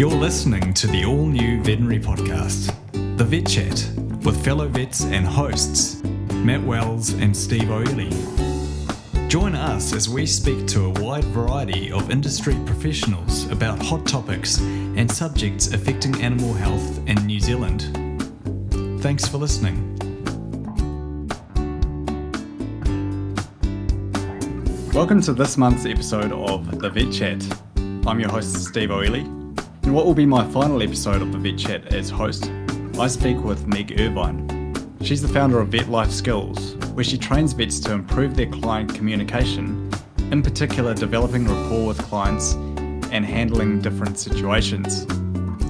You're listening to the all new veterinary podcast, The Vet Chat, with fellow vets and hosts, Matt Wells and Steve O'Ely. Join us as we speak to a wide variety of industry professionals about hot topics and subjects affecting animal health in New Zealand. Thanks for listening. Welcome to this month's episode of The Vet Chat. I'm your host, Steve O'Ely. In what will be my final episode of The Vet Chat as host, I speak with Meg Irvine. She's the founder of Vet Lifeskills, where she trains vets to improve their client communication, in particular, developing rapport with clients and handling different situations.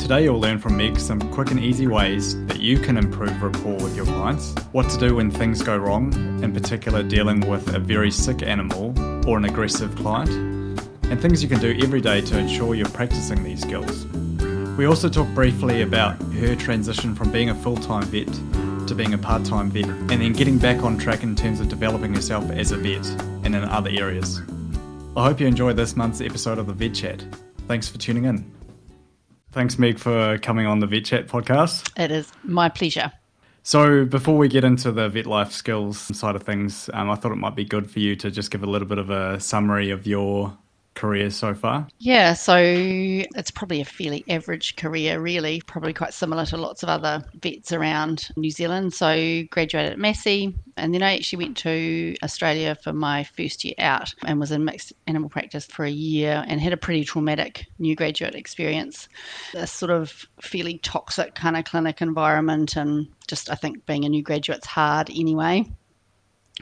Today, you'll learn from Meg some quick and easy ways that you can improve rapport with your clients, what to do when things go wrong, in particular, dealing with a very sick animal or an aggressive client, and things you can do every day to ensure you're practicing these skills. We also talk briefly about her transition from being a full time vet to being a part time vet, and then getting back on track in terms of developing herself as a vet and in other areas. I hope you enjoy this month's episode of the Vet Chat. Thanks for tuning in. Thanks, Meg, for coming on the Vet Chat podcast. It is my pleasure. So, before we get into the vet life skills side of things, um, I thought it might be good for you to just give a little bit of a summary of your career so far? Yeah, so it's probably a fairly average career, really, probably quite similar to lots of other vets around New Zealand. So, graduated at Massey, and then I actually went to Australia for my first year out and was in mixed animal practice for a year and had a pretty traumatic new graduate experience. A sort of fairly toxic kind of clinic environment, and just I think being a new graduate's hard anyway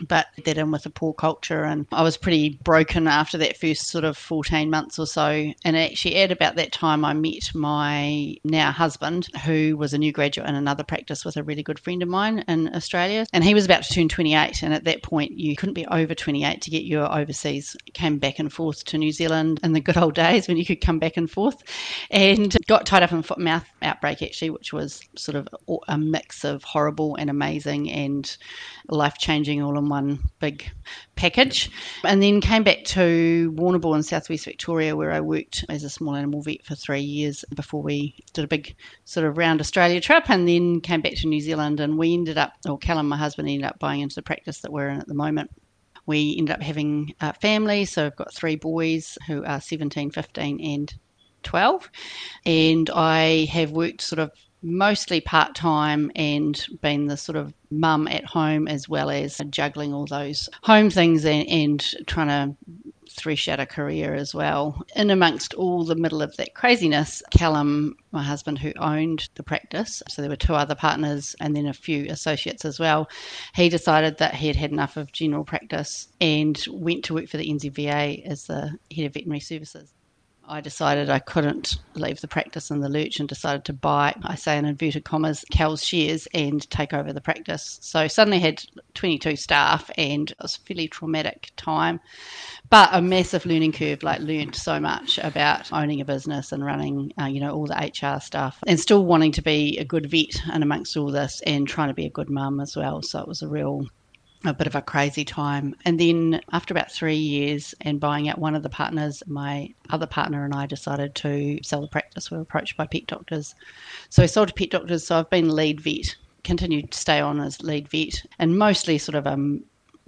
but that in with a poor culture and I was pretty broken after that first sort of 14 months or so. And actually at about that time I met my now husband who was a new graduate in another practice with a really good friend of mine in Australia and he was about to turn 28 and at that point you couldn't be over 28 to get your overseas came back and forth to New Zealand in the good old days when you could come back and forth and got tied up in foot mouth outbreak actually which was sort of a mix of horrible and amazing and life changing all in one big package. And then came back to Warrnambool in southwest Victoria, where I worked as a small animal vet for three years before we did a big sort of round Australia trip, and then came back to New Zealand. And we ended up, or Callum, my husband, ended up buying into the practice that we're in at the moment. We ended up having a family, so I've got three boys who are 17, 15, and 12. And I have worked sort of mostly part time and been the sort of mum at home as well as juggling all those home things and, and trying to thresh out a career as well. In amongst all the middle of that craziness, Callum, my husband, who owned the practice, so there were two other partners and then a few associates as well, he decided that he had had enough of general practice and went to work for the NZVA as the head of veterinary services. I decided I couldn't leave the practice in the lurch and decided to buy, I say in inverted commas, Cal's shares and take over the practice. So suddenly had 22 staff and it was a fairly traumatic time, but a massive learning curve. Like learned so much about owning a business and running, uh, you know, all the HR stuff, and still wanting to be a good vet and amongst all this, and trying to be a good mum as well. So it was a real a bit of a crazy time. And then after about three years and buying out one of the partners, my other partner and I decided to sell the practice. We were approached by pet doctors. So we sold to pet doctors. So I've been lead vet, continued to stay on as lead vet, and mostly sort of um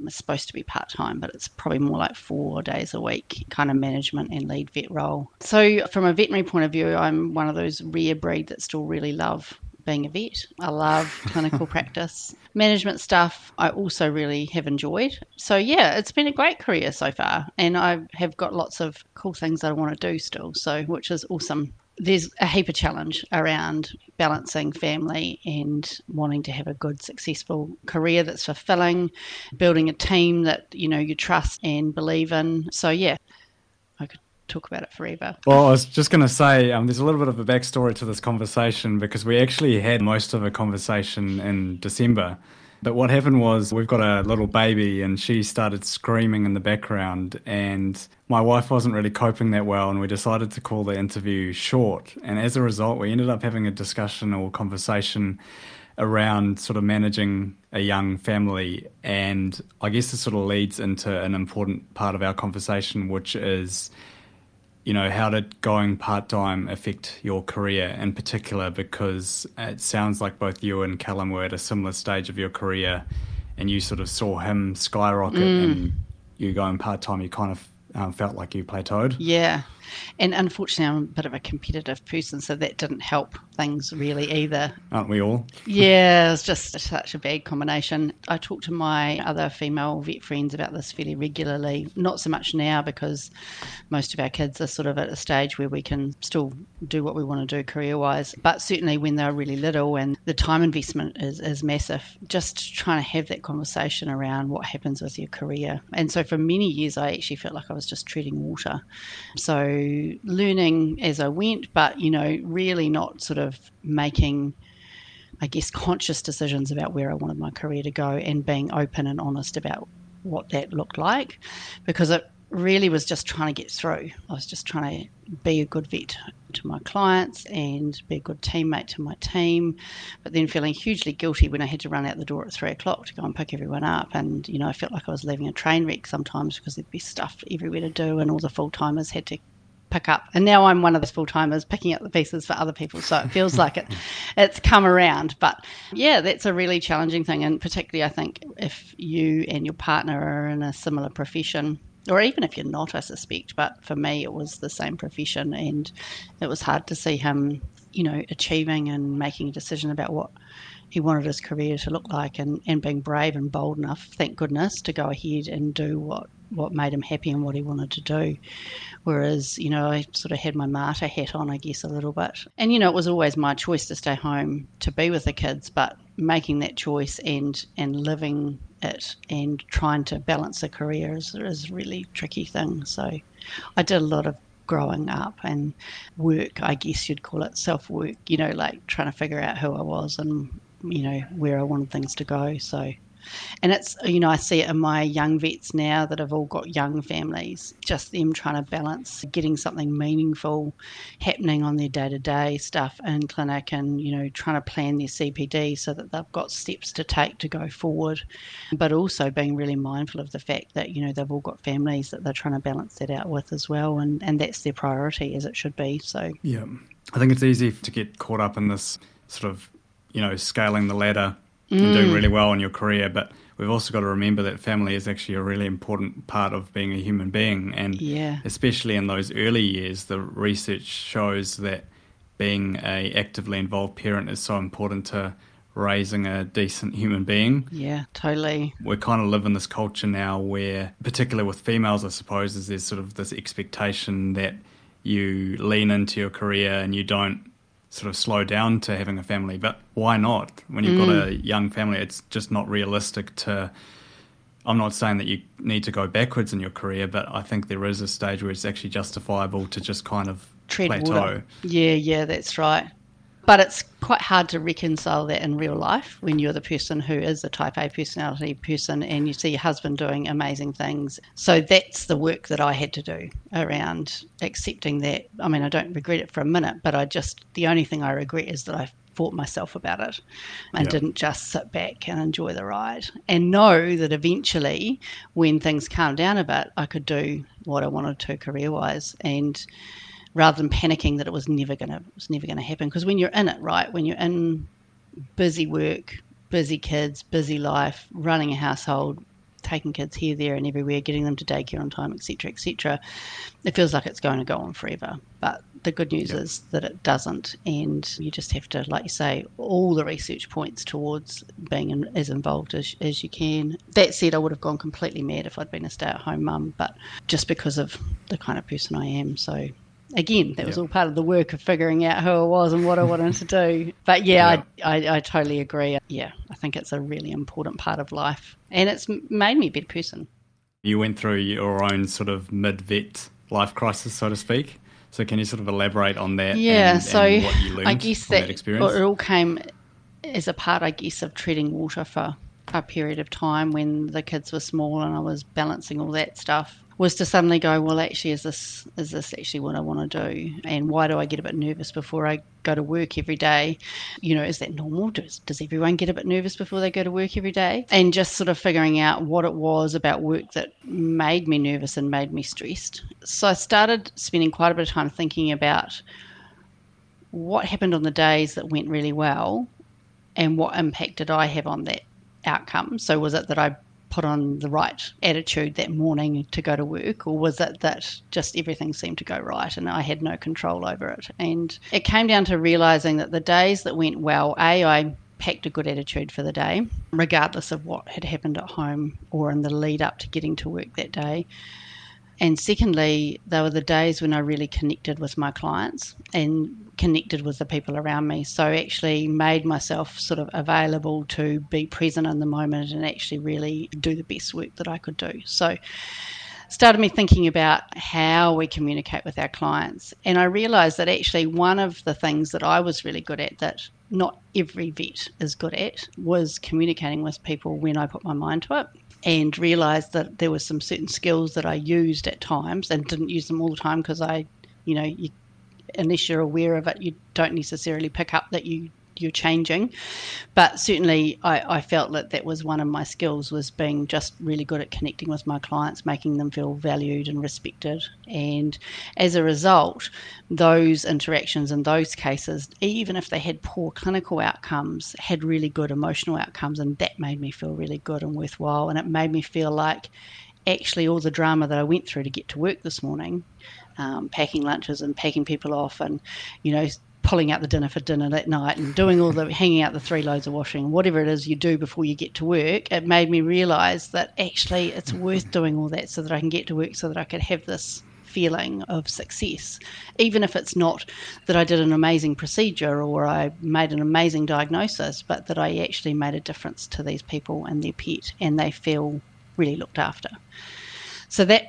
supposed to be part time, but it's probably more like four days a week kind of management and lead vet role. So, from a veterinary point of view, I'm one of those rare breed that still really love being a vet. I love clinical practice. Management stuff, I also really have enjoyed. So, yeah, it's been a great career so far. And I have got lots of cool things that I want to do still, so which is awesome. There's a heap of challenge around balancing family and wanting to have a good, successful career that's fulfilling, building a team that you know you trust and believe in. So yeah, talk about it forever. Well, I was just going to say um, there's a little bit of a backstory to this conversation because we actually had most of a conversation in December. But what happened was we've got a little baby and she started screaming in the background and my wife wasn't really coping that well and we decided to call the interview short. And as a result, we ended up having a discussion or conversation around sort of managing a young family. And I guess this sort of leads into an important part of our conversation, which is you know, how did going part time affect your career in particular? Because it sounds like both you and Callum were at a similar stage of your career, and you sort of saw him skyrocket, mm. and you going part time, you kind of um, felt like you plateaued. Yeah. And unfortunately, I'm a bit of a competitive person, so that didn't help things really either. Aren't we all? yeah, it was just such a bad combination. I talk to my other female vet friends about this fairly regularly. Not so much now because most of our kids are sort of at a stage where we can still do what we want to do career wise. But certainly when they're really little and the time investment is, is massive, just trying to have that conversation around what happens with your career. And so for many years, I actually felt like I was just treading water. So learning as I went, but, you know, really not sort of making. I guess, conscious decisions about where I wanted my career to go and being open and honest about what that looked like because it really was just trying to get through. I was just trying to be a good vet to my clients and be a good teammate to my team, but then feeling hugely guilty when I had to run out the door at three o'clock to go and pick everyone up. And, you know, I felt like I was leaving a train wreck sometimes because there'd be stuff everywhere to do and all the full timers had to pick up. And now I'm one of those full timers picking up the pieces for other people. So it feels like it it's come around. But yeah, that's a really challenging thing. And particularly I think if you and your partner are in a similar profession, or even if you're not, I suspect. But for me, it was the same profession, and it was hard to see him, you know, achieving and making a decision about what he wanted his career to look like, and, and being brave and bold enough, thank goodness, to go ahead and do what what made him happy and what he wanted to do. Whereas, you know, I sort of had my martyr hat on, I guess, a little bit. And, you know, it was always my choice to stay home to be with the kids, but making that choice and and living it and trying to balance a career is, is a really tricky thing. So I did a lot of growing up and work, I guess you'd call it self work, you know, like trying to figure out who I was and, you know, where I wanted things to go. So and it's, you know, I see it in my young vets now that have all got young families, just them trying to balance getting something meaningful happening on their day to day stuff in clinic and, you know, trying to plan their CPD so that they've got steps to take to go forward, but also being really mindful of the fact that, you know, they've all got families that they're trying to balance that out with as well. And, and that's their priority as it should be. So, yeah, I think it's easy to get caught up in this sort of, you know, scaling the ladder mm. and doing really well in your career. But we've also got to remember that family is actually a really important part of being a human being. And yeah. especially in those early years, the research shows that being a actively involved parent is so important to raising a decent human being. Yeah, totally. We kind of live in this culture now where, particularly with females, I suppose, is there's sort of this expectation that you lean into your career and you don't sort of slow down to having a family. But why not? When you've mm. got a young family, it's just not realistic to. I'm not saying that you need to go backwards in your career, but I think there is a stage where it's actually justifiable to just kind of Tread plateau. Water. Yeah, yeah, that's right. But it's quite hard to reconcile that in real life when you're the person who is a type A personality person and you see your husband doing amazing things. So that's the work that I had to do around accepting that. I mean, I don't regret it for a minute, but I just, the only thing I regret is that I fought myself about it and yep. didn't just sit back and enjoy the ride and know that eventually when things calm down a bit, I could do what I wanted to career wise. And rather than panicking that it was never gonna was never gonna happen. Because when you're in it, right, when you're in busy work, busy kids, busy life, running a household, taking kids here, there, and everywhere, getting them to daycare on time, etc., etc., it feels like it's going to go on forever. But the good news yep. is that it doesn't, and you just have to, like you say, all the research points towards being in, as involved as, as you can. That said, I would have gone completely mad if I'd been a stay-at-home mum, but just because of the kind of person I am, so again, that was all part of the work of figuring out who I was and what I wanted to do. But yeah, I, I, I, totally agree. Yeah, I think it's a really important part of life, and it's made me a better person. You went through your own sort of mid vet life crisis, so to speak. So can you sort of elaborate on that? Yeah, and, so and I guess that, that experience? it all came as a part, I guess, of treading water for a period of time when the kids were small and I was balancing all that stuff was to suddenly go, well, actually, is this is this actually what I want to do? And why do I get a bit nervous before I go to work every day? You know, is that normal? Does, does everyone get a bit nervous before they go to work every day? And just sort of figuring out what it was about work that made me nervous and made me stressed. So I started spending quite a bit of time thinking about what happened on the days that went really well and what impact did I have on that outcome? So was it that I put on the right attitude that morning to go to work, or was it that just everything seemed to go right and I had no control over it? And it came down to realizing that the days that went well, A, I packed a good attitude for the day, regardless of what had happened at home or in the lead up to getting to work that day. And secondly, they were the days when I really connected with my clients and connected with the people around me. So actually made myself sort of available to be present in the moment and actually really do the best work that I could do. So started me thinking about how we communicate with our clients. And I realized that actually one of the things that I was really good at that not every vet is good at was communicating with people when I put my mind to it and realized that there were some certain skills that I used at times and didn't use them all the time because I, you know, you, unless you're aware of it, you don't necessarily pick up that you you're changing. But certainly, I, I, felt that that was one of my skills was being just really good at connecting with my clients, making them feel valued and respected. And as a result, those interactions in those cases, even if they had poor clinical outcomes, had really good emotional outcomes, and that made me feel really good and worthwhile. And it made me feel like actually all the drama that I went through to get to work this morning um, packing lunches and packing people off and you know pulling out the dinner for dinner that night and doing all the hanging out the three loads of washing, whatever it is you do before you get to work, it made me realize that actually it's worth doing all that so that I can get to work so that I could have this feeling of success. Even if it's not that I did an amazing procedure or I made an amazing diagnosis, but that I actually made a difference to these people and their pet and they feel really looked after. So that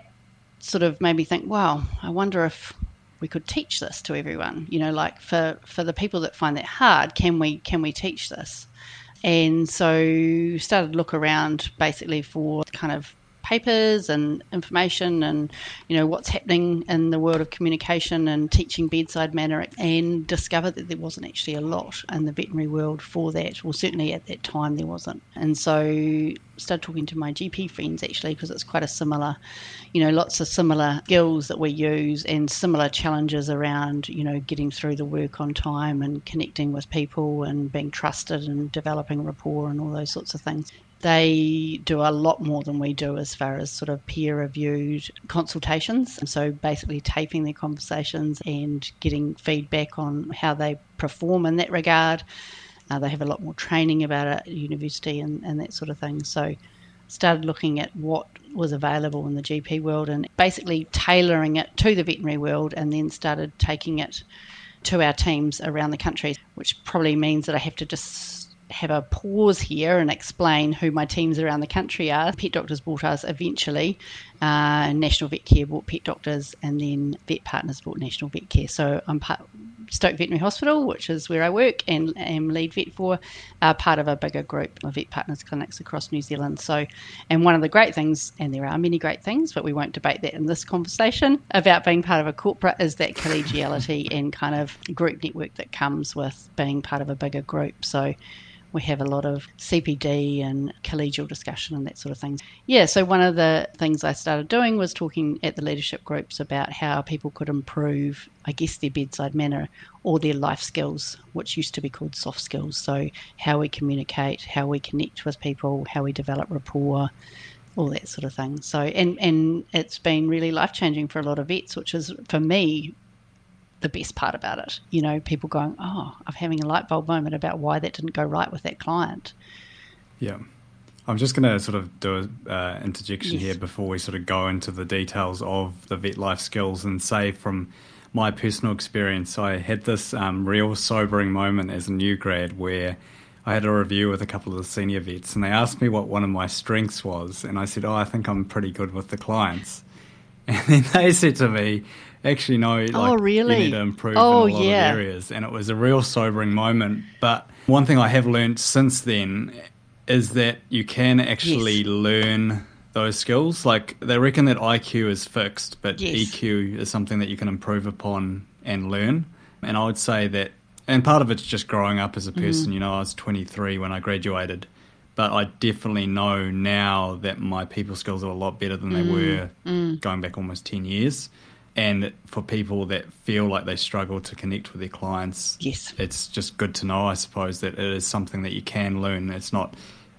sort of made me think, wow, I wonder if we could teach this to everyone. You know, like for for the people that find that hard, can we can we teach this? And so started look around basically for kind of papers and information and you know what's happening in the world of communication and teaching bedside manner and discovered that there wasn't actually a lot in the veterinary world for that. Well certainly at that time there wasn't. And so started talking to my GP friends actually because it's quite a similar you know lots of similar skills that we use and similar challenges around you know getting through the work on time and connecting with people and being trusted and developing rapport and all those sorts of things they do a lot more than we do as far as sort of peer reviewed consultations. So basically taping their conversations and getting feedback on how they perform in that regard. Uh, they have a lot more training about it at university and, and that sort of thing. So started looking at what was available in the GP world and basically tailoring it to the veterinary world and then started taking it to our teams around the country, which probably means that I have to just have a pause here and explain who my teams around the country are. Pet Doctors bought us eventually, uh, National Vet Care bought Pet Doctors, and then Vet Partners bought National Vet Care. So I'm part Stoke Veterinary Hospital, which is where I work and am lead vet for, are part of a bigger group of Vet Partners clinics across New Zealand. So, and one of the great things, and there are many great things, but we won't debate that in this conversation about being part of a corporate, is that collegiality and kind of group network that comes with being part of a bigger group. So we have a lot of CPD and collegial discussion and that sort of thing. Yeah, so one of the things I started doing was talking at the leadership groups about how people could improve, I guess, their bedside manner or their life skills, which used to be called soft skills. So, how we communicate, how we connect with people, how we develop rapport, all that sort of thing. So, and, and it's been really life changing for a lot of vets, which is for me the best part about it. You know, people going, oh, I'm having a light bulb moment about why that didn't go right with that client. Yeah. I'm just going to sort of do an uh, interjection yes. here before we sort of go into the details of the vet life skills and say from my personal experience, I had this um, real sobering moment as a new grad where I had a review with a couple of the senior vets and they asked me what one of my strengths was. And I said, Oh, I think I'm pretty good with the clients. And then they said to me, actually no like oh really you need to improve oh, in a lot yeah. of areas and it was a real sobering moment but one thing i have learned since then is that you can actually Yes. learn those skills. Like they reckon that IQ is fixed, but Yes. EQ is something that you can improve upon and learn. And I would say that, and part of it's just growing up as a mm-hmm. person. You know, I was 23 when I graduated, but I definitely know now that my people skills are a lot better than they were going back almost 10 years. And for people that feel like they struggle to connect with their clients, Yes. it's just good to know, I suppose, that it is something that you can learn. It's not,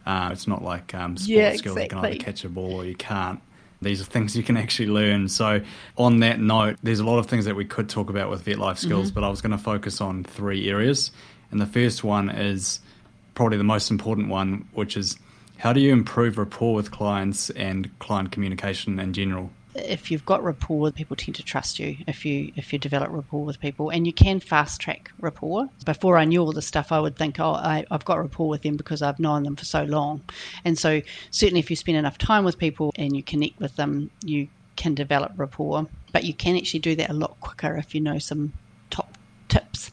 uh, it's not like um, sports Yeah, skills. You can either catch a ball or you can't. These are things you can actually learn. So, on that note, there's a lot of things that we could talk about with vet life skills, Mm-hmm. but I was going to focus on three areas. And the first one is probably the most important one, which is how do you improve rapport with clients and client communication in general? if you've got rapport, people tend to trust you if you if you develop rapport with people, and you can fast track rapport. Before I knew all this stuff, I would think, oh, I, I've got rapport with them because I've known them for so long, and so certainly if you spend enough time with people and you connect with them, you can develop rapport. But you can actually do that a lot quicker if you know some top tips.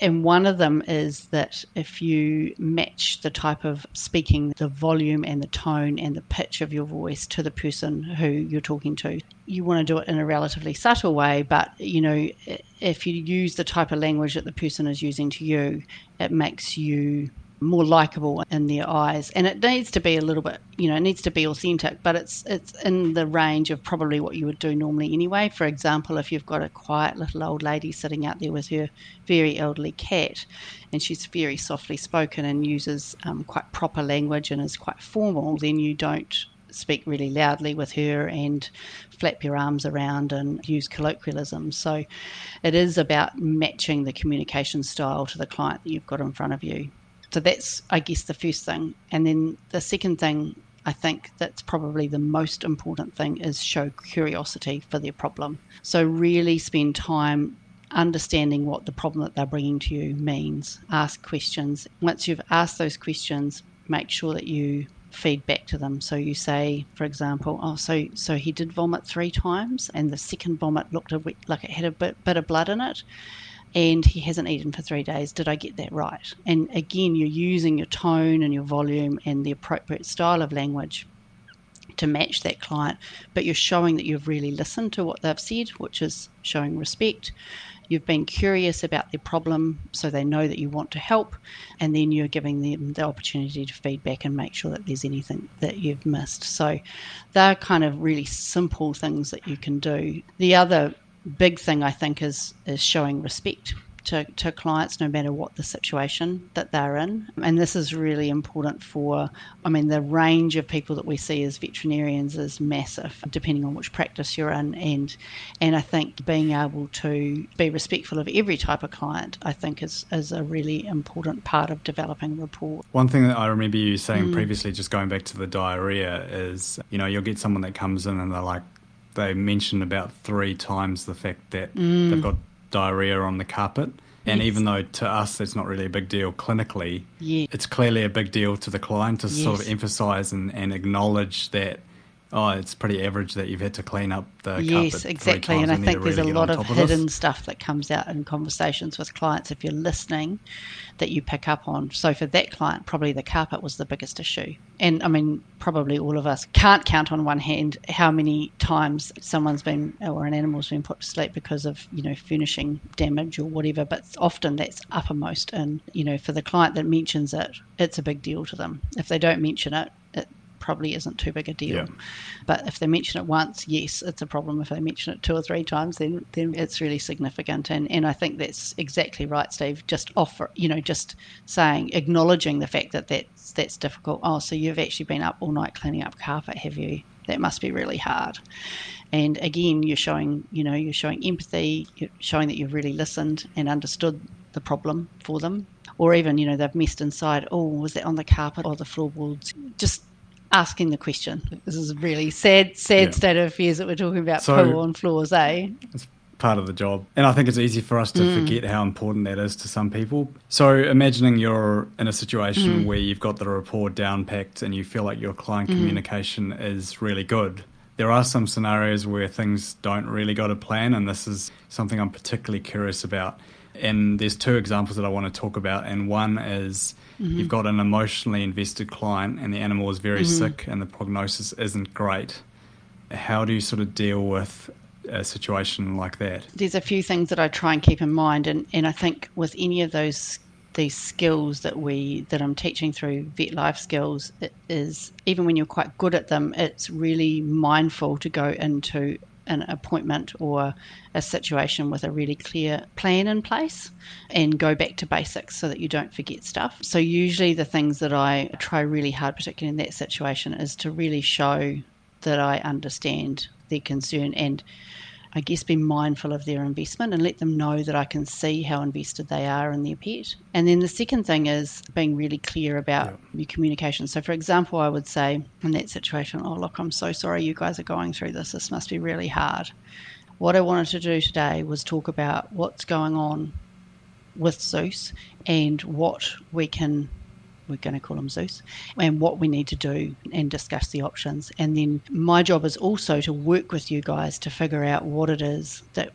And one of them is that if you match the type of speaking, the volume and the tone and the pitch of your voice to the person who you're talking to, you want to do it in a relatively subtle way. But, you know, if you use the type of language that the person is using to you, it makes you more likable in their eyes and it needs to be a little bit you know it needs to be authentic but it's it's in the range of probably what you would do normally anyway for example if you've got a quiet little old lady sitting out there with her very elderly cat and she's very softly spoken and uses um, quite proper language and is quite formal then you don't speak really loudly with her and flap your arms around and use colloquialisms. So it is about matching the communication style to the client that you've got in front of you. So that's, I guess, the first thing. And then the second thing I think that's probably the most important thing is show curiosity for their problem. So really spend time understanding what the problem that they're bringing to you means. Ask questions. Once you've asked those questions, make sure that you feed back to them. So you say, for example, oh, so so he did vomit three times, and the second vomit looked a bit like it had a bit, bit of blood in it, and he hasn't eaten for three days. Did I get that right? And again, you're using your tone and your volume and the appropriate style of language to match that client, but you're showing that you've really listened to what they've said, which is showing respect. You've been curious about their problem so they know that you want to help, and then you're giving them the opportunity to feedback and make sure that there's anything that you've missed. So they're kind of really simple things that you can do. The other big thing I think is is showing respect to, to clients no matter what the situation that they're in. And this is really important for, I mean, the range of people that we see as veterinarians is massive, depending on which practice you're in. And and I think being able to be respectful of every type of client, I think is, is a really important part of developing rapport. One thing that I remember you saying Mm. previously, just going back to the diarrhea, is you know you'll get someone that comes in and they're like they mention about three times the fact that they've got diarrhea on the carpet, and Mm. Yes. even though to us it's not really a big deal clinically, Yeah. it's clearly a big deal to the client to sort of emphasise and, and acknowledge that. Oh, it's pretty average that you've had to clean up the carpet. Yes, exactly. And I think there's really a lot of hidden stuff that comes out in conversations with clients if you're listening that you pick up on. So for that client, probably the carpet was the biggest issue. And I mean, probably all of us can't count on one hand how many times someone's been or an animal's been put to sleep because of, you know, furnishing damage or whatever. But often that's uppermost. And, you know, for the client that mentions it, it's a big deal to them. If they don't mention it, it probably isn't too big a deal. Yeah. But if they mention it once, yes, it's a problem. If they mention it two or three times, then then it's really significant. And and I think that's exactly right, Steve. Just offer, you know, just saying, acknowledging the fact that that's that's difficult. Oh, so you've actually been up all night cleaning up carpet, have you? That must be really hard. And again, you're showing, you know, you're showing empathy, you're showing that you've really listened and understood the problem for them. Or even, you know, they've messed inside. Oh, was that on the carpet or the floorboards? Just asking the question. This is a really sad, sad Yeah. state of affairs that we're talking about So- poo on floors, eh? It's part of the job. And I think it's easy for us to Mm. forget how important that is to some people. So imagining you're in a situation Mm. where you've got the rapport down packed and you feel like your client Mm. communication is really good. There are some scenarios where things don't really go to plan, and this is something I'm particularly curious about. And there's two examples that I want to talk about. And one is mm-hmm. you've got an emotionally invested client, and the animal is very mm-hmm. sick, and the prognosis isn't great. How do you sort of deal with a situation like that? There's a few things that I try and keep in mind, and, and I think with any of those these skills that we that I'm teaching through vet life skills it is even when you're quite good at them, it's really mindful to go into an appointment or a situation with a really clear plan in place and go back to basics so that you don't forget stuff. So, usually, the things that I try really hard, particularly in that situation, is to really show that I understand their concern and I guess be mindful of their investment and let them know that I can see how invested they are in their pet. And then the second thing is being really clear about yeah. your communication. So, for example, I would say in that situation, Oh, look, I'm so sorry you guys are going through this. This must be really hard. What I wanted to do today was talk about what's going on with Zeus and what we can we're going to call him Zeus, and what we need to do and discuss the options. And then my job is also to work with you guys to figure out what it is that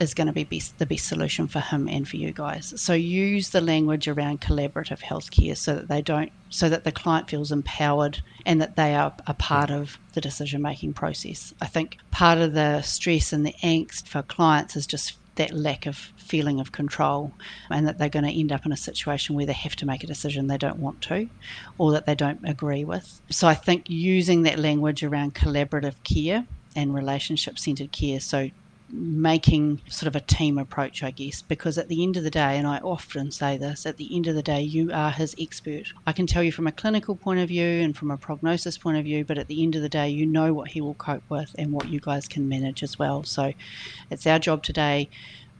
is going to be best, the best solution for him and for you guys. So use the language around collaborative healthcare so that they don't, so that the client feels empowered and that they are a part of the decision making process. I think part of the stress and the angst for clients is just that lack of feeling of control and that they're going to end up in a situation where they have to make a decision they don't want to or that they don't agree with. So I think using that language around collaborative care and relationship centered care, so making sort of a team approach, I guess, because at the end of the day, and I often say this, at the end of the day, you are his expert. I can tell you from a clinical point of view and from a prognosis point of view, but at the end of the day, you know what he will cope with and what you guys can manage as well. So it's our job today,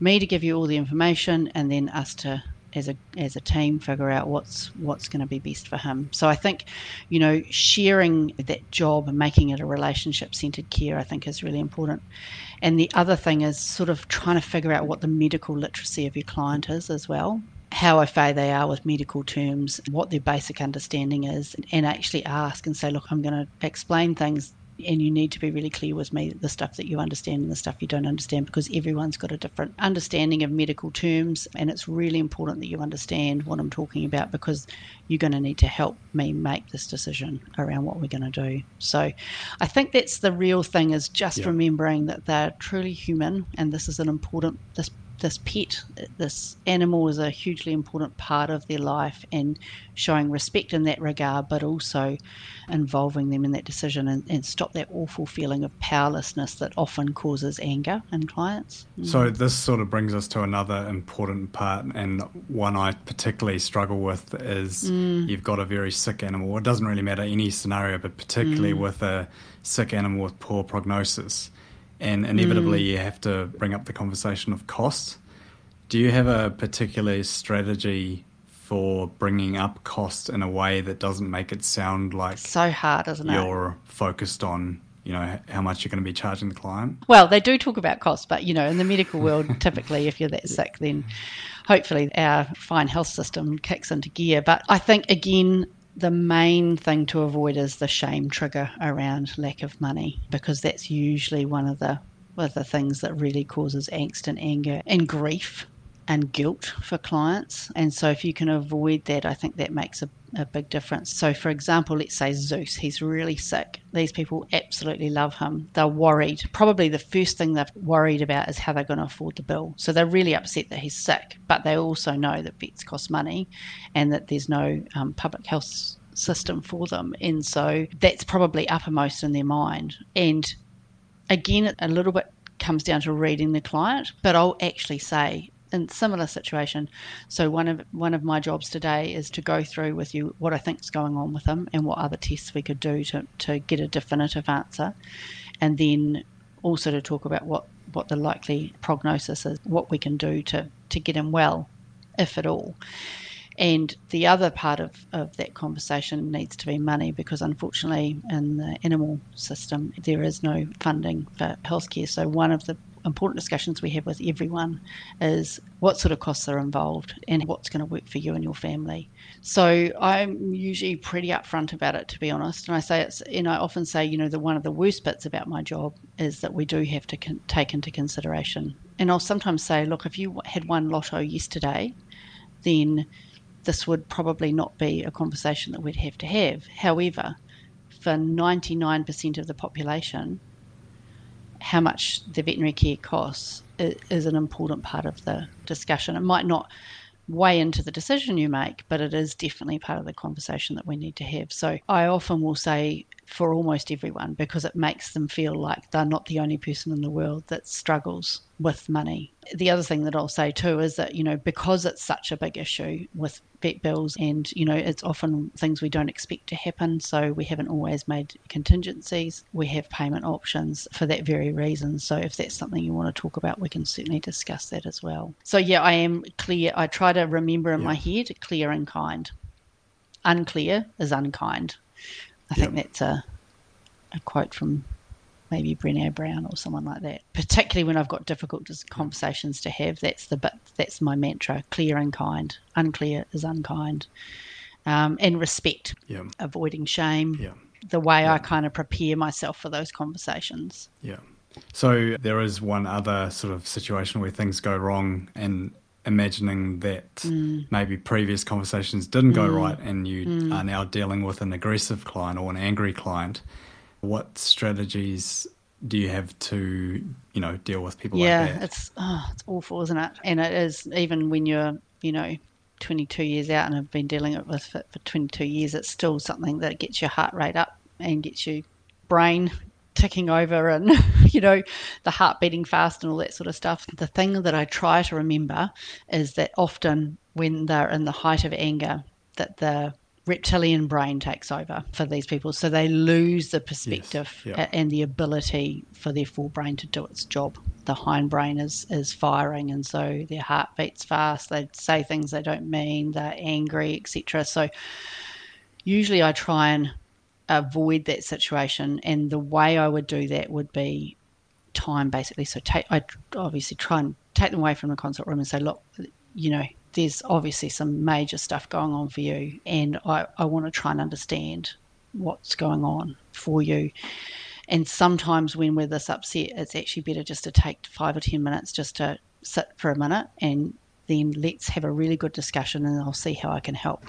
me to give you all the information and then us to as a as a team figure out what's what's going to be best for him. So I think, you know, sharing that job and making it a relationship centered care, I think, is really important. And the other thing is sort of trying to figure out what the medical literacy of your client is as well how au they are with medical terms, what their basic understanding is, and actually ask and say, look, I'm going to explain things and you need to be really clear with me the stuff that you understand and the stuff you don't understand because everyone's got a different understanding of medical terms and it's really important that you understand what I'm talking about because you're going to need to help me make this decision around what we're going to do. So I think that's the real thing is just yeah. remembering that they're truly human and this is an important this this pet, this animal is a hugely important part of their life and showing respect in that regard, but also involving them in that decision and, and stop that awful feeling of powerlessness that often causes anger in clients. Mm. So, this sort of brings us to another important part, and one I particularly struggle with is mm. you've got a very sick animal. It doesn't really matter any scenario, but particularly mm. with a sick animal with poor prognosis and inevitably mm. you have to bring up the conversation of cost. Do you have a particular strategy for bringing up cost in a way that doesn't make it sound like so hard, isn't you're it? You're focused on you know how much you're going to be charging the client. Well, they do talk about cost, but you know, in the medical world, typically, if you're that sick, then hopefully our fine health system kicks into gear. But I think again, the main thing to avoid is the shame trigger around lack of money because that's usually one of the one of the things that really causes angst and anger and grief and guilt for clients. And so, if you can avoid that, I think that makes a, a, big difference. So, for example, let's say Zeus, he's really sick. These people absolutely love him. They're worried. Probably the first thing they're worried about is how they're going to afford the bill. So, they're really upset that he's sick, but they also know that vets cost money and that there's no um, public health system for them. And so, that's probably uppermost in their mind. And again, a little bit comes down to reading the client, but I'll actually say in similar situation. So one of one of my jobs today is to go through with you what I think is going on with him and what other tests we could do to, to get a definitive answer, and then also to talk about what, what the likely prognosis is, what we can do to, to get him well, if at all. And the other part of, of that conversation needs to be money because, unfortunately, in the animal system, there is no funding for healthcare. So, one of the important discussions we have with everyone is what sort of costs are involved and what's going to work for you and your family. So I'm usually pretty upfront about it, to be honest. And I say it's, and I often say, you know, the one of the worst bits about my job is that we do have to con- take into consideration. And I'll sometimes say, look, if you had won lotto yesterday, then this would probably not be a conversation that we'd have to have. However, for 99% of the population, how much the veterinary care costs is an important part of the discussion. It might not weigh into the decision you make, but it is definitely part of the conversation that we need to have. So I often will say for almost everyone because it makes them feel like they're not the only person in the world that struggles with money. The other thing that I'll say too is that, you know, because it's such a big issue with vet bills and, you know, it's often things we don't expect to happen. So we haven't always made contingencies. We have payment options for that very reason. So if that's something you want to talk about, we can certainly discuss that as well. So yeah, I am clear. I try to remember in yeah. my head clear and kind. Unclear is unkind. I think that's a, a quote from maybe Brené Brown or someone like that. Particularly when I've got difficult conversations to have, that's the but that's my mantra: clear and kind. Unclear is unkind, um, and respect. Yeah. Avoiding shame. Yeah. The way yeah. I kind of prepare myself for those conversations. Yeah. So there is one other sort of situation where things go wrong, and imagining that mm. maybe previous conversations didn't go mm. right and you mm. are now dealing with an aggressive client or an angry client what strategies do you have to you know deal with people yeah, like that? it's oh, it's awful isn't it? And it is even when you're you know 22 years out and have been dealing it with for, for 22 years it's still something that gets your heart rate up and gets your brain ticking over and you know the heart beating fast and all that sort of stuff. The thing that i try to remember is that often when they're in the height of anger that the reptilian brain takes over for these people so they lose the perspective yes, yeah. and the ability for their forebrain to do its job the hindbrain is is firing and so their heart beats fast they say things they don't mean they're angry etc so usually i try and avoid that situation. And the way I would do that would be time basically. So take I obviously try and take them away from the consult room and say, look, you know, there's obviously some major stuff going on for you, and I, I want to try and understand what's going on for you. And sometimes when we're this upset, it's actually better just to take five or ten minutes just to sit for a minute and then let's have a really good discussion and I'll see how I can help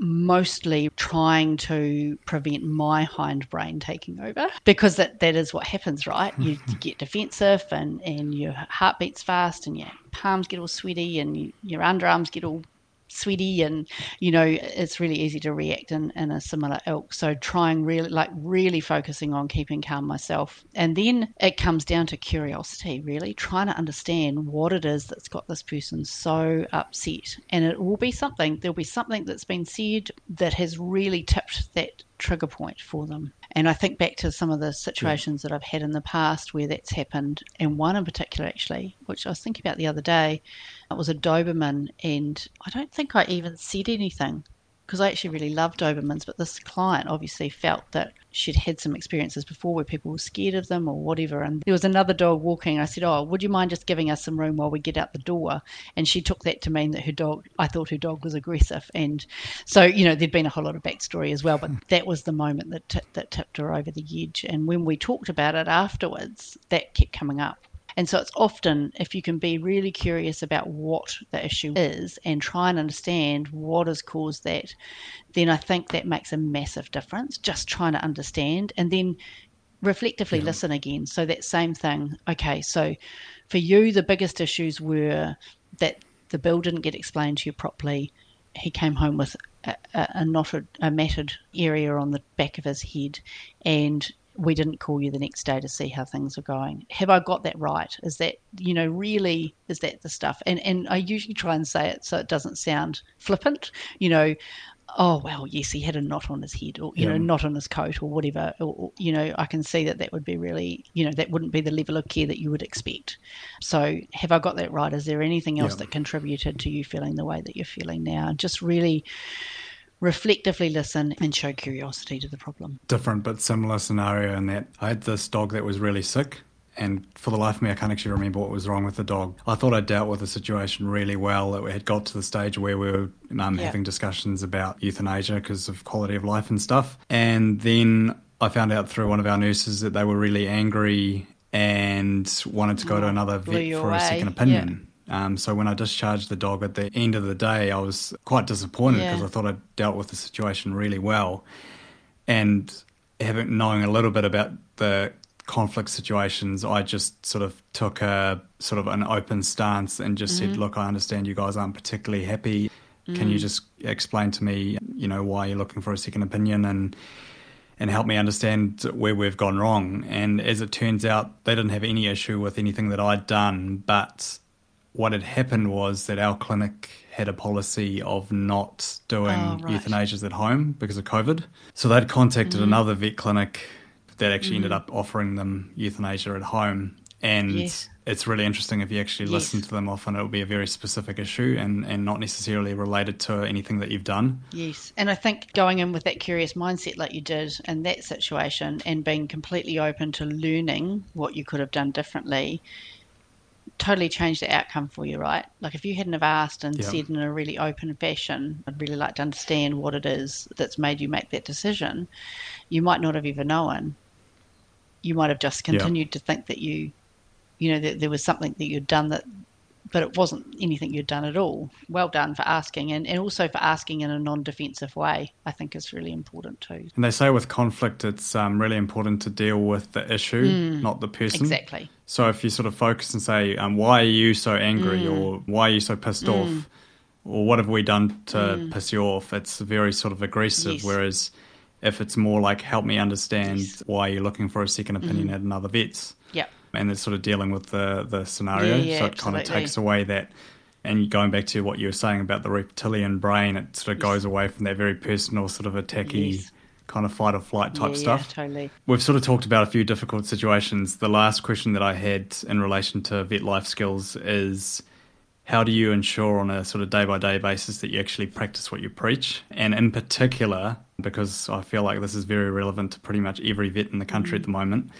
mostly trying to prevent my hindbrain taking over because that, that is what happens, right? You, get defensive and, and your heart beats fast and your palms get all sweaty and your underarms get all sweaty and you know it's really easy to react in, in a similar ilk. So trying really like really focusing on keeping calm myself. And then it comes down to curiosity really trying to understand what it is that's got this person so upset. And it will be something there'll be something that's been said that has really tipped that trigger point for them. And I think back to some of the situations yeah. that I've had in the past where that's happened, and one in particular, actually, which I was thinking about the other day. It was a Doberman, and I don't think I even said anything because I actually really love Dobermans, but this client obviously felt that she'd had some experiences before where people were scared of them or whatever. And there was another dog walking. I said, Oh, would you mind just giving us some room while we get out the door? And she took that to mean that her dog, I thought her dog was aggressive. And so, you know, there'd been a whole lot of backstory as well, but hmm. that was the moment that, t- that tipped her over the edge. And when we talked about it afterwards, that kept coming up. And so it's often, if you can be really curious about what the issue is and try and understand what has caused that, then I think that makes a massive difference. Just trying to understand and then reflectively yeah. listen again. So that same thing. Okay, so for you, the biggest issues were that the bill didn't get explained to you properly. He came home with a, a, a knotted, a matted area on the back of his head, and we didn't call you the next day to see how things are going. Have I got that right? Is that, you know, really, is that the stuff? And, and I usually try and say it so it doesn't sound flippant, you know, oh, well, yes, he had a knot on his head or, you yeah. know, knot on his coat or whatever. Or, or, you know, I can see that that would be really, you know, that wouldn't be the level of care that you would expect. So have I got that right? Is there anything else yeah. that contributed to you feeling the way that you're feeling now? Just really reflectively listen and show curiosity to the problem. Different but similar scenario in that I had this dog that was really sick and for the life of me, I can't actually remember what was wrong with the dog. I thought I dealt with the situation really well. It had got to the stage where we were um, Yeah. having discussions about euthanasia because of quality of life and stuff. And then I found out through one of our nurses that they were really angry and wanted to go to Oh, another vet for a second opinion. Um, so when I discharged the dog at the end of the day, I was quite disappointed Yeah. because I thought I'd dealt with the situation really well. And having knowing a little bit about the conflict situations, I just sort of took a sort of an open stance and just Mm-hmm. said, "Look, I understand you guys aren't particularly happy. Can Mm. you just explain to me, you know, why you're looking for a second opinion and and help me understand where we've gone wrong?" And as it turns out, they didn't have any issue with anything that I'd done, but what had happened was that our clinic had a policy of not doing Oh, right. euthanasias at home because of COVID. So they'd contacted Mm-hmm. another vet clinic that actually ended up offering them euthanasia at home. And Yes. it's really interesting if you actually Yes. listen to them. Often it'll be a very specific issue and, and not necessarily related to anything that you've done. Yes. And I think going in with that curious mindset like you did in that situation and being completely open to learning what you could have done differently totally changed the outcome for you, right? Like if you hadn't have asked and Yeah. said in a really open fashion, I'd really like to understand what it is that's made you make that decision, you might not have ever known. You might have just Yeah. continued to think that you you know, that there was something that you'd done that but it wasn't anything you'd done at all. Well done for asking, and, and also for asking in a non defensive way, I think is really important too. And they say with conflict, it's um, really important to deal with the issue, not the person. Mm. Exactly. So if you sort of focus and say, um, "Why are you so angry?" Mm. or "Why are you so pissed off?" or "What have we done to piss you off?" It's very sort of aggressive. Mm. Yes. Whereas if it's more like, "Help me understand Yes. Mm. why you're looking for a second opinion at another vet's," Yep. and it's sort of dealing with the the scenario, Yeah, yeah, so it kind of takes away that. And going back to what you were saying about the reptilian brain, it sort of goes away from that very personal, sort of attacky, Yes. Kind of fight or flight type yeah, stuff. Yeah, totally. We've sort of talked about a few difficult situations. The last question that I had in relation to Vet Lifeskills is how do you ensure on a sort of day by day basis that you actually practice what you preach? And in particular, because I feel like this is very relevant to pretty much every vet in the country at the mm. moment,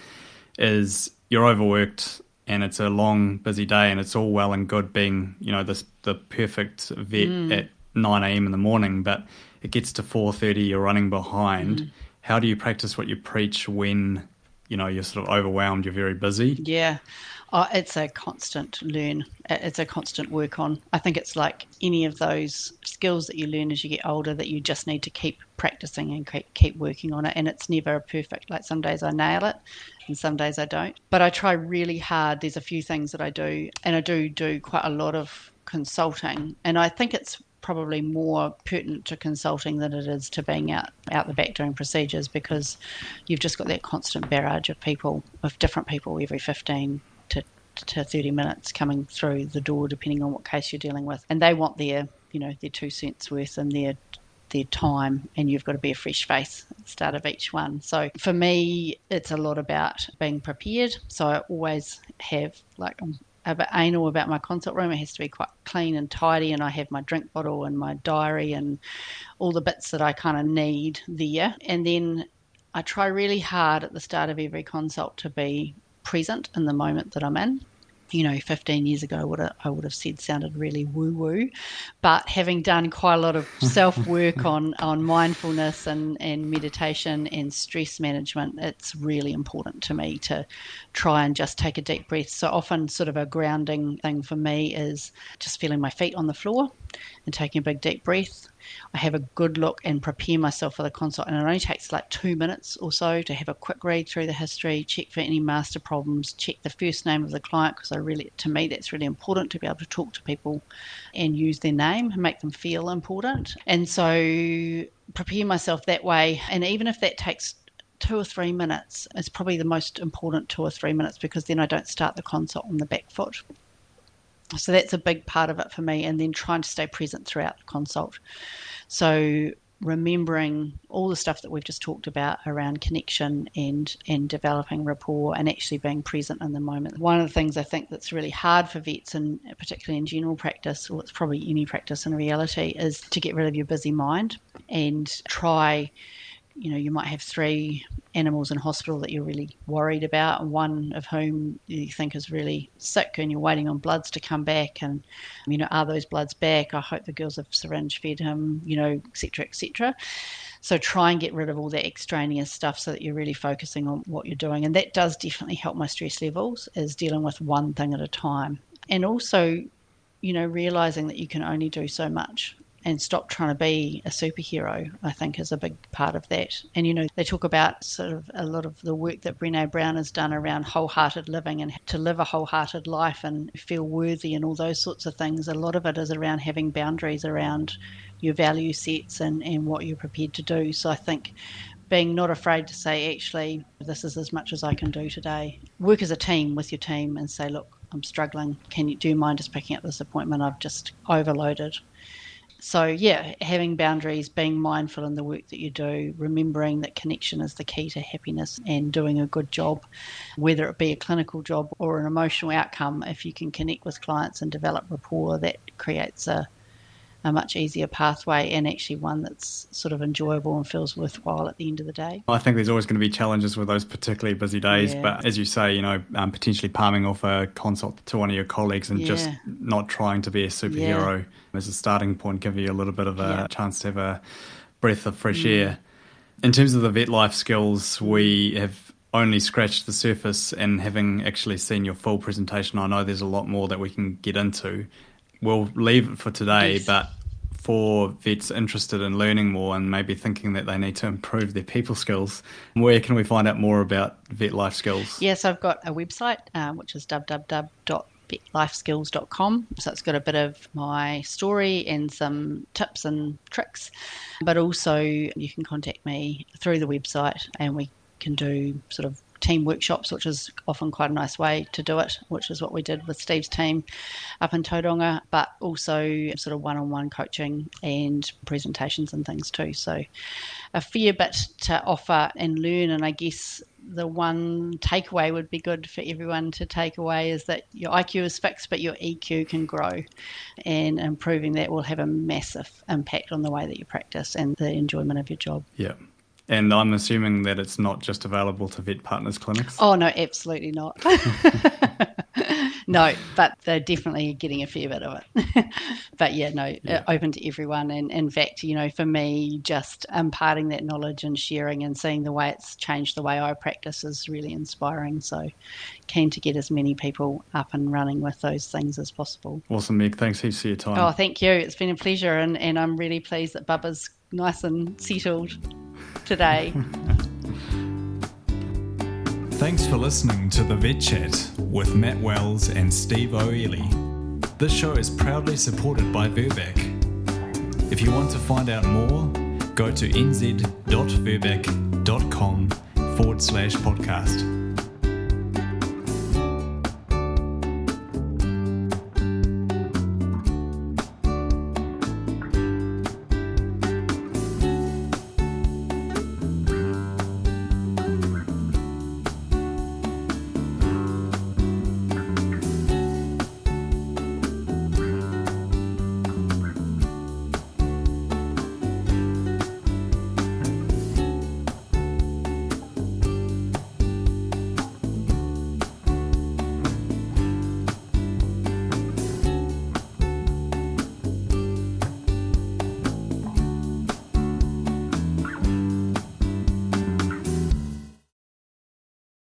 is you're overworked and it's a long, busy day and it's all well and good being, you know, this the perfect vet mm. at nine AM in the morning, but it gets to four thirty, you're running behind. Mm. How do you practice what you preach when, you know, you're sort of overwhelmed, you're very busy? Yeah. Oh, it's a constant learn. It's a constant work on. I think it's like any of those skills that you learn as you get older that you just need to keep practicing and keep, keep working on it. And it's never perfect. Like some days I nail it and some days I don't. But I try really hard. There's a few things that I do, and I do do quite a lot of consulting. And I think it's probably more pertinent to consulting than it is to being out out the back doing procedures because you've just got that constant barrage of people of different people every 15 to to 30 minutes coming through the door depending on what case you're dealing with. And they want their you know their two cents worth and their their time and you've got to be a fresh face at the start of each one. So for me it's a lot about being prepared. So i always have like I'm a bit anal about my consult room it has to be quite clean and tidy and i have my drink bottle and my diary and all the bits that i kind of need there and then I try really hard at the start of every consult to be present in the moment that I'm in. You know, 15 years ago, what I would have said sounded really woo woo, but having done quite a lot of self work on, on mindfulness and, and meditation and stress management, it's really important to me to try and just take a deep breath. So, often, sort of a grounding thing for me is just feeling my feet on the floor and taking a big deep breath. I have a good look and prepare myself for the consult. And it only takes like two minutes or so to have a quick read through the history, check for any master problems, check the first name of the client because I really, to me, that's really important to be able to talk to people and use their name and make them feel important. And so prepare myself that way. And even if that takes two or three minutes, it's probably the most important two or three minutes because then I don't start the consult on the back foot. So that's a big part of it for me. And then trying to stay present throughout the consult. So remembering all the stuff that we've just talked about around connection and and developing rapport and actually being present in the moment. One of the things I think that's really hard for vets and particularly in general practice, or it's probably any practice in reality, is to get rid of your busy mind and try you know, you might have three animals in hospital that you're really worried about, and one of whom you think is really sick, and you're waiting on bloods to come back. And, you know, are those bloods back? I hope the girls have syringe fed him, you know, etc., etc. So try and get rid of all that extraneous stuff so that you're really focusing on what you're doing. And that does definitely help my stress levels, is dealing with one thing at a time. And also, you know, realizing that you can only do so much and stop trying to be a superhero, I think is a big part of that. And, you know, they talk about sort of a lot of the work that Brene Brown has done around wholehearted living and to live a wholehearted life and feel worthy and all those sorts of things. A lot of it is around having boundaries around your value sets and, and what you're prepared to do. So I think being not afraid to say, actually, this is as much as I can do today. Work as a team with your team and say, look, I'm struggling. Can you do you mind just picking up this appointment? I've just overloaded so yeah having boundaries being mindful in the work that you do remembering that connection is the key to happiness and doing a good job whether it be a clinical job or an emotional outcome if you can connect with clients and develop rapport that creates a a much easier pathway and actually one that's sort of enjoyable and feels worthwhile at the end of the day. I think there's always going to be challenges with those particularly busy days, yeah. but as you say, you know, um, potentially palming off a consult to one of your colleagues and yeah. just not trying to be a superhero yeah. as a starting point, give you a little bit of a chance to have a breath of fresh mm. air. In terms of the Vet Lifeskills, we have only scratched the surface and having actually seen your full presentation, I know there's a lot more that we can get into we'll leave it for today, yes. but for vets interested in learning more and maybe thinking that they need to improve their people skills, where can we find out more about Vet Lifeskills? Yes, I've got a website um, which is www.vetlifeskills.com. So it's got a bit of my story and some tips and tricks, but also you can contact me through the website and we can do sort of team workshops, which is often quite a nice way to do it, which is what we did with Steve's team up in Tauranga, but also sort of one on one coaching and presentations and things too. So a fair bit to offer and learn. And I guess the one takeaway would be good for everyone to take away is that your IQ is fixed, but your EQ can grow. And improving that will have a massive impact on the way that you practice and the enjoyment of your job. Yeah. And I'm assuming that it's not just available to vet partners clinics. Oh no, absolutely not. no, but they're definitely getting a fair bit of it. but yeah, no, yeah. Uh, open to everyone. And in fact, you know, for me, just imparting that knowledge and sharing and seeing the way it's changed the way I practice is really inspiring. So keen to get as many people up and running with those things as possible. Awesome, Meg. Thanks heaps for your time. Oh, thank you. It's been a pleasure, and, and I'm really pleased that Bubba's nice and settled today. Thanks for listening to the Vet Chat with Matt Wells and Steve O'Ely. This show is proudly supported by Virbac. If you want to find out more, go to nz.virbac.com forward slash podcast.